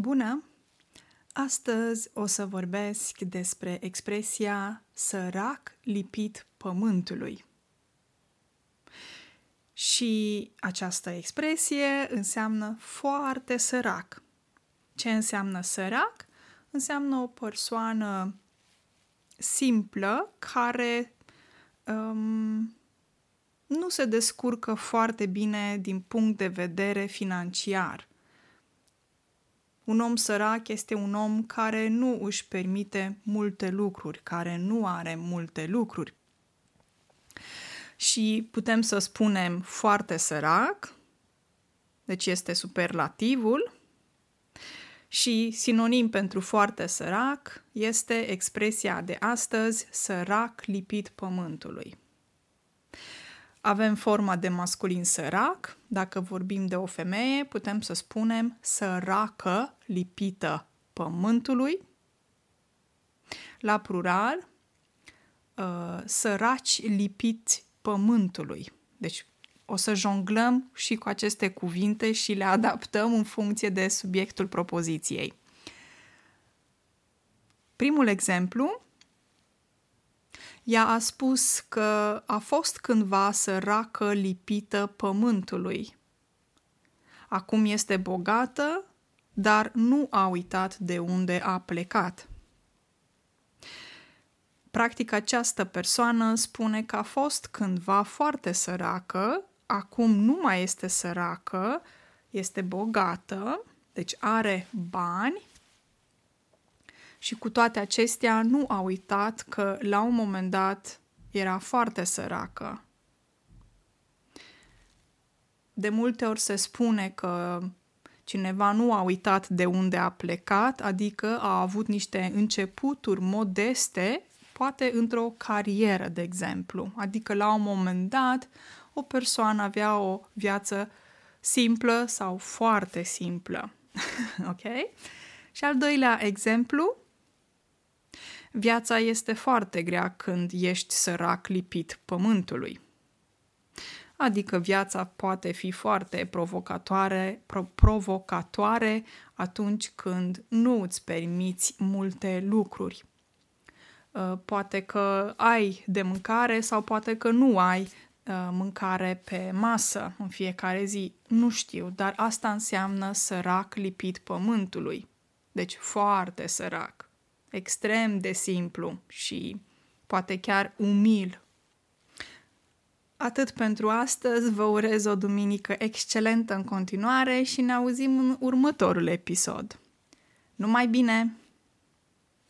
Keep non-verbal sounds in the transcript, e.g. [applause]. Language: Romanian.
Bună! Astăzi o să vorbesc despre expresia sărac lipit pământului. Și această expresie înseamnă foarte sărac. Ce înseamnă sărac? Înseamnă o persoană simplă care um, nu se descurcă foarte bine din punct de vedere financiar un om sărac este un om care nu își permite multe lucruri, care nu are multe lucruri. Și putem să spunem foarte sărac, deci este superlativul, și sinonim pentru foarte sărac este expresia de astăzi sărac lipit pământului. Avem forma de masculin sărac. Dacă vorbim de o femeie, putem să spunem săracă lipită pământului. La plural, uh, săraci lipiți pământului. Deci o să jonglăm și cu aceste cuvinte și le adaptăm în funcție de subiectul propoziției. Primul exemplu ea a spus că a fost cândva săracă lipită pământului. Acum este bogată, dar nu a uitat de unde a plecat. Practic, această persoană spune că a fost cândva foarte săracă, acum nu mai este săracă, este bogată, deci are bani și cu toate acestea nu a uitat că la un moment dat era foarte săracă. De multe ori se spune că cineva nu a uitat de unde a plecat, adică a avut niște începuturi modeste, poate într-o carieră, de exemplu. Adică la un moment dat o persoană avea o viață simplă sau foarte simplă. [laughs] ok? Și al doilea exemplu Viața este foarte grea când ești sărac lipit pământului. Adică viața poate fi foarte provocatoare, pro- provocatoare atunci când nu îți permiți multe lucruri. Uh, poate că ai de mâncare sau poate că nu ai uh, mâncare pe masă în fiecare zi. Nu știu, dar asta înseamnă sărac lipit pământului. Deci foarte sărac extrem de simplu și poate chiar umil. Atât pentru astăzi, vă urez o duminică excelentă în continuare și ne auzim în următorul episod. Numai bine!